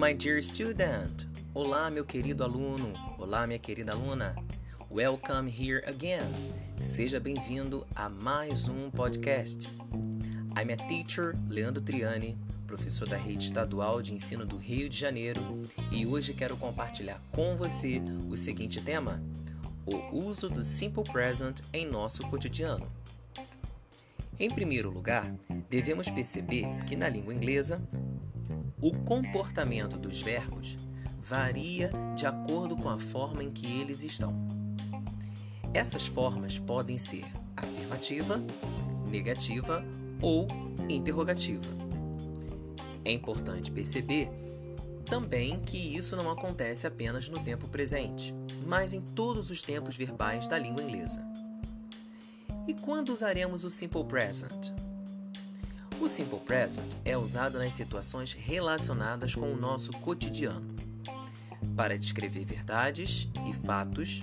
my dear student. Olá, meu querido aluno. Olá, minha querida aluna. Welcome here again. Seja bem-vindo a mais um podcast. I'm a teacher, Leandro Triani, professor da Rede Estadual de Ensino do Rio de Janeiro, e hoje quero compartilhar com você o seguinte tema: o uso do simple present em nosso cotidiano. Em primeiro lugar, devemos perceber que na língua inglesa, o comportamento dos verbos varia de acordo com a forma em que eles estão. Essas formas podem ser afirmativa, negativa ou interrogativa. É importante perceber também que isso não acontece apenas no tempo presente, mas em todos os tempos verbais da língua inglesa. E quando usaremos o simple present? O simple present é usado nas situações relacionadas com o nosso cotidiano, para descrever verdades e fatos,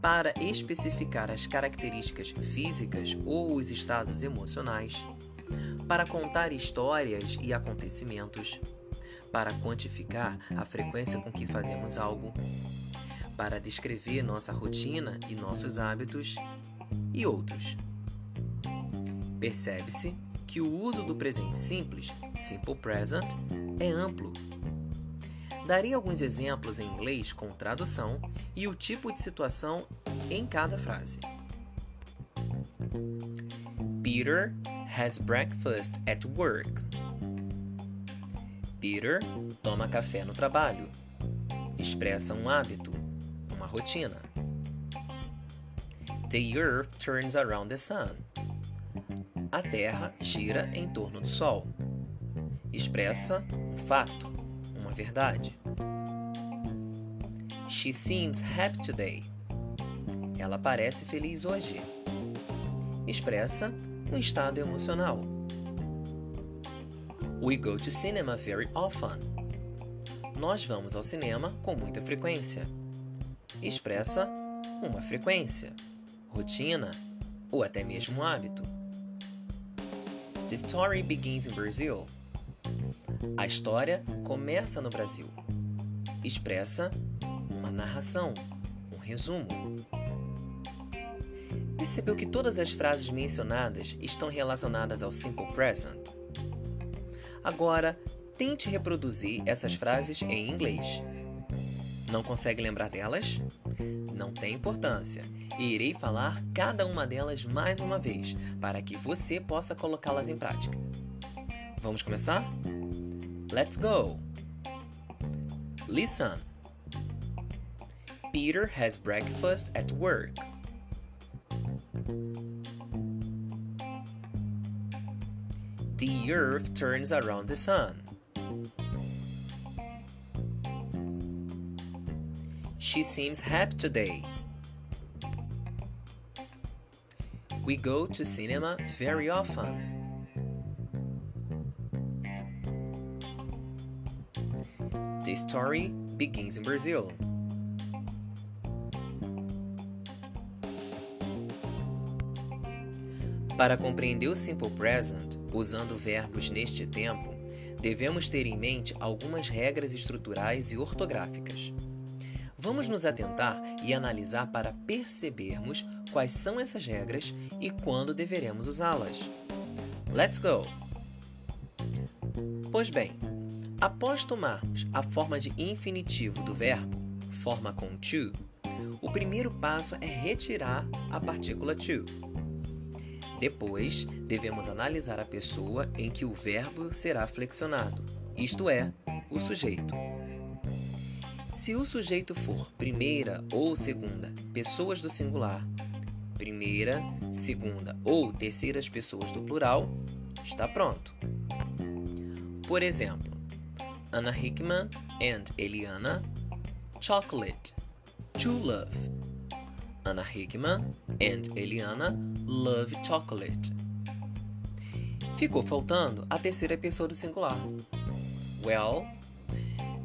para especificar as características físicas ou os estados emocionais, para contar histórias e acontecimentos, para quantificar a frequência com que fazemos algo, para descrever nossa rotina e nossos hábitos e outros. Percebe-se que o uso do presente simples, simple present, é amplo. Darei alguns exemplos em inglês com tradução e o tipo de situação em cada frase. Peter has breakfast at work. Peter toma café no trabalho. Expressa um hábito, uma rotina. The earth turns around the sun. A Terra gira em torno do Sol. Expressa um fato, uma verdade. She seems happy today. Ela parece feliz hoje. Expressa um estado emocional. We go to cinema very often. Nós vamos ao cinema com muita frequência. Expressa uma frequência, rotina ou até mesmo hábito. The story begins in Brazil. A história começa no Brasil. Expressa uma narração, um resumo. Percebeu que todas as frases mencionadas estão relacionadas ao simple present? Agora, tente reproduzir essas frases em inglês. Não consegue lembrar delas? Não tem importância e irei falar cada uma delas mais uma vez para que você possa colocá-las em prática. Vamos começar? Let's go! Listen. Peter has breakfast at work. The earth turns around the sun. She seems happy today. We go to cinema very often. The story begins in Brazil. Para compreender o simple present, usando verbos neste tempo, devemos ter em mente algumas regras estruturais e ortográficas. Vamos nos atentar e analisar para percebermos quais são essas regras e quando deveremos usá-las. Let's go! Pois bem, após tomarmos a forma de infinitivo do verbo, forma com to, o primeiro passo é retirar a partícula to. Depois, devemos analisar a pessoa em que o verbo será flexionado, isto é, o sujeito. Se o sujeito for primeira ou segunda pessoas do singular, primeira, segunda ou terceiras pessoas do plural, está pronto. Por exemplo, Anna Hickman and Eliana chocolate to love. Anna Hickman and Eliana love chocolate. Ficou faltando a terceira pessoa do singular. Well,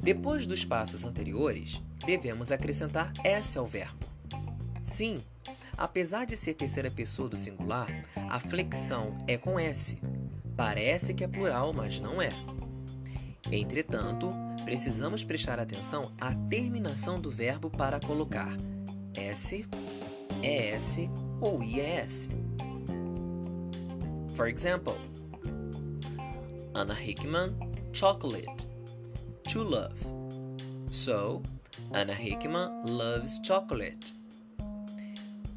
depois dos passos anteriores, devemos acrescentar S ao verbo. Sim, apesar de ser terceira pessoa do singular, a flexão é com S. Parece que é plural, mas não é. Entretanto, precisamos prestar atenção à terminação do verbo para colocar S, ES ou IES. For example, Anna Hickman, chocolate, to love. So, Anna Hickman loves chocolate.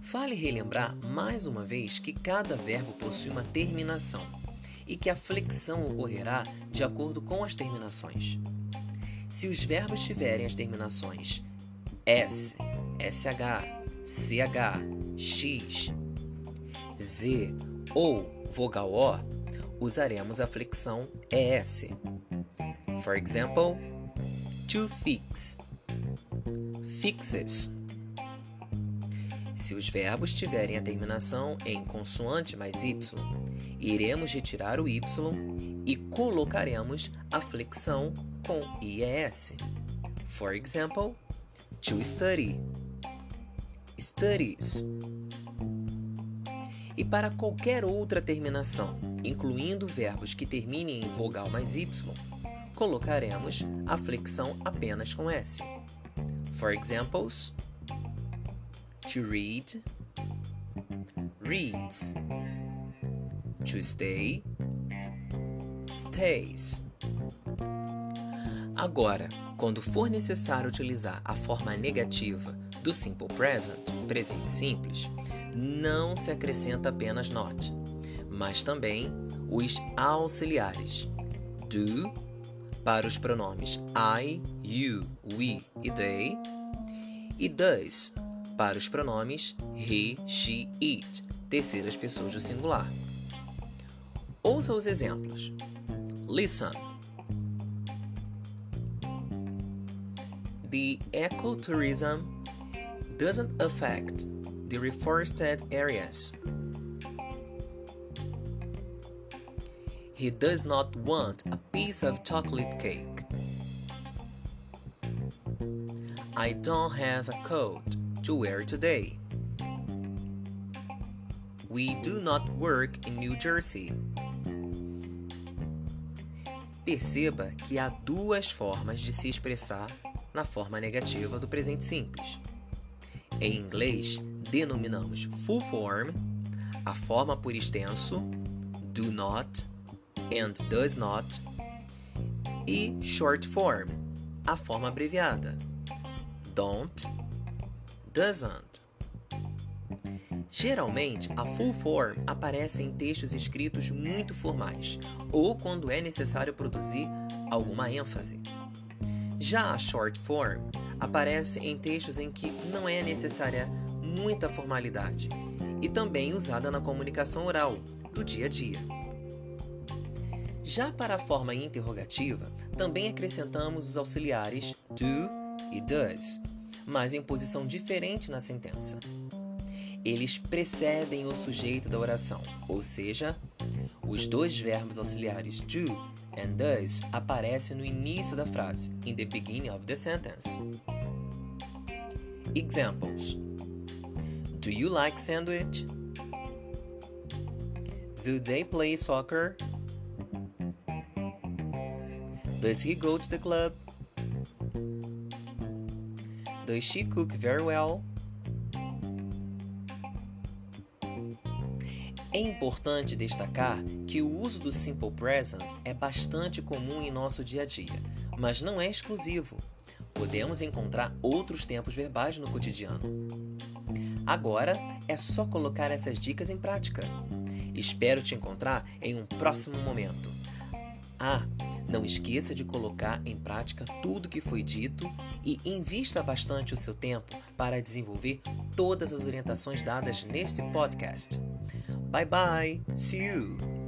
Vale relembrar mais uma vez que cada verbo possui uma terminação e que a flexão ocorrerá de acordo com as terminações. Se os verbos tiverem as terminações S, SH, CH, X, Z ou vogal O, usaremos a flexão ES. For example, to fix, fixes. Se os verbos tiverem a terminação em consoante mais y, iremos retirar o y e colocaremos a flexão com IES. For example, to study, studies. E para qualquer outra terminação, incluindo verbos que terminem em vogal mais y, colocaremos a flexão apenas com S. For examples, to read, reads, to stay, stays. Agora, quando for necessário utilizar a forma negativa do simple present, presente simples, não se acrescenta apenas not, mas também os auxiliares do para os pronomes I, you, we e they e does para os pronomes he, she, it, terceiras pessoas do singular. Ouça os exemplos. Listen. The ecotourism doesn't affect the reforested areas. He does not want a piece of chocolate cake. I don't have a coat to wear today. We do not work in New Jersey. Perceba que há duas formas de se expressar na forma negativa do presente simples. Em inglês, denominamos full form a forma por extenso do not and does not e short form a forma abreviada don't doesn't. Geralmente, a full form aparece em textos escritos muito formais ou quando é necessário produzir alguma ênfase. Já a short form aparece em textos em que não é necessária muita formalidade e também usada na comunicação oral do dia a dia. Já para a forma interrogativa, também acrescentamos os auxiliares do e does mas em posição diferente na sentença. Eles precedem o sujeito da oração, ou seja, os dois verbos auxiliares do and does aparecem no início da frase, in the beginning of the sentence. Examples: Do you like sandwich? Do they play soccer? Does he go to the club? Does she cook very well? É importante destacar que o uso do simple present é bastante comum em nosso dia a dia, mas não é exclusivo. Podemos encontrar outros tempos verbais no cotidiano. Agora é só colocar essas dicas em prática. Espero te encontrar em um próximo momento. Ah, não esqueça de colocar em prática tudo que foi dito e invista bastante o seu tempo para desenvolver todas as orientações dadas nesse podcast. Bye bye, see you!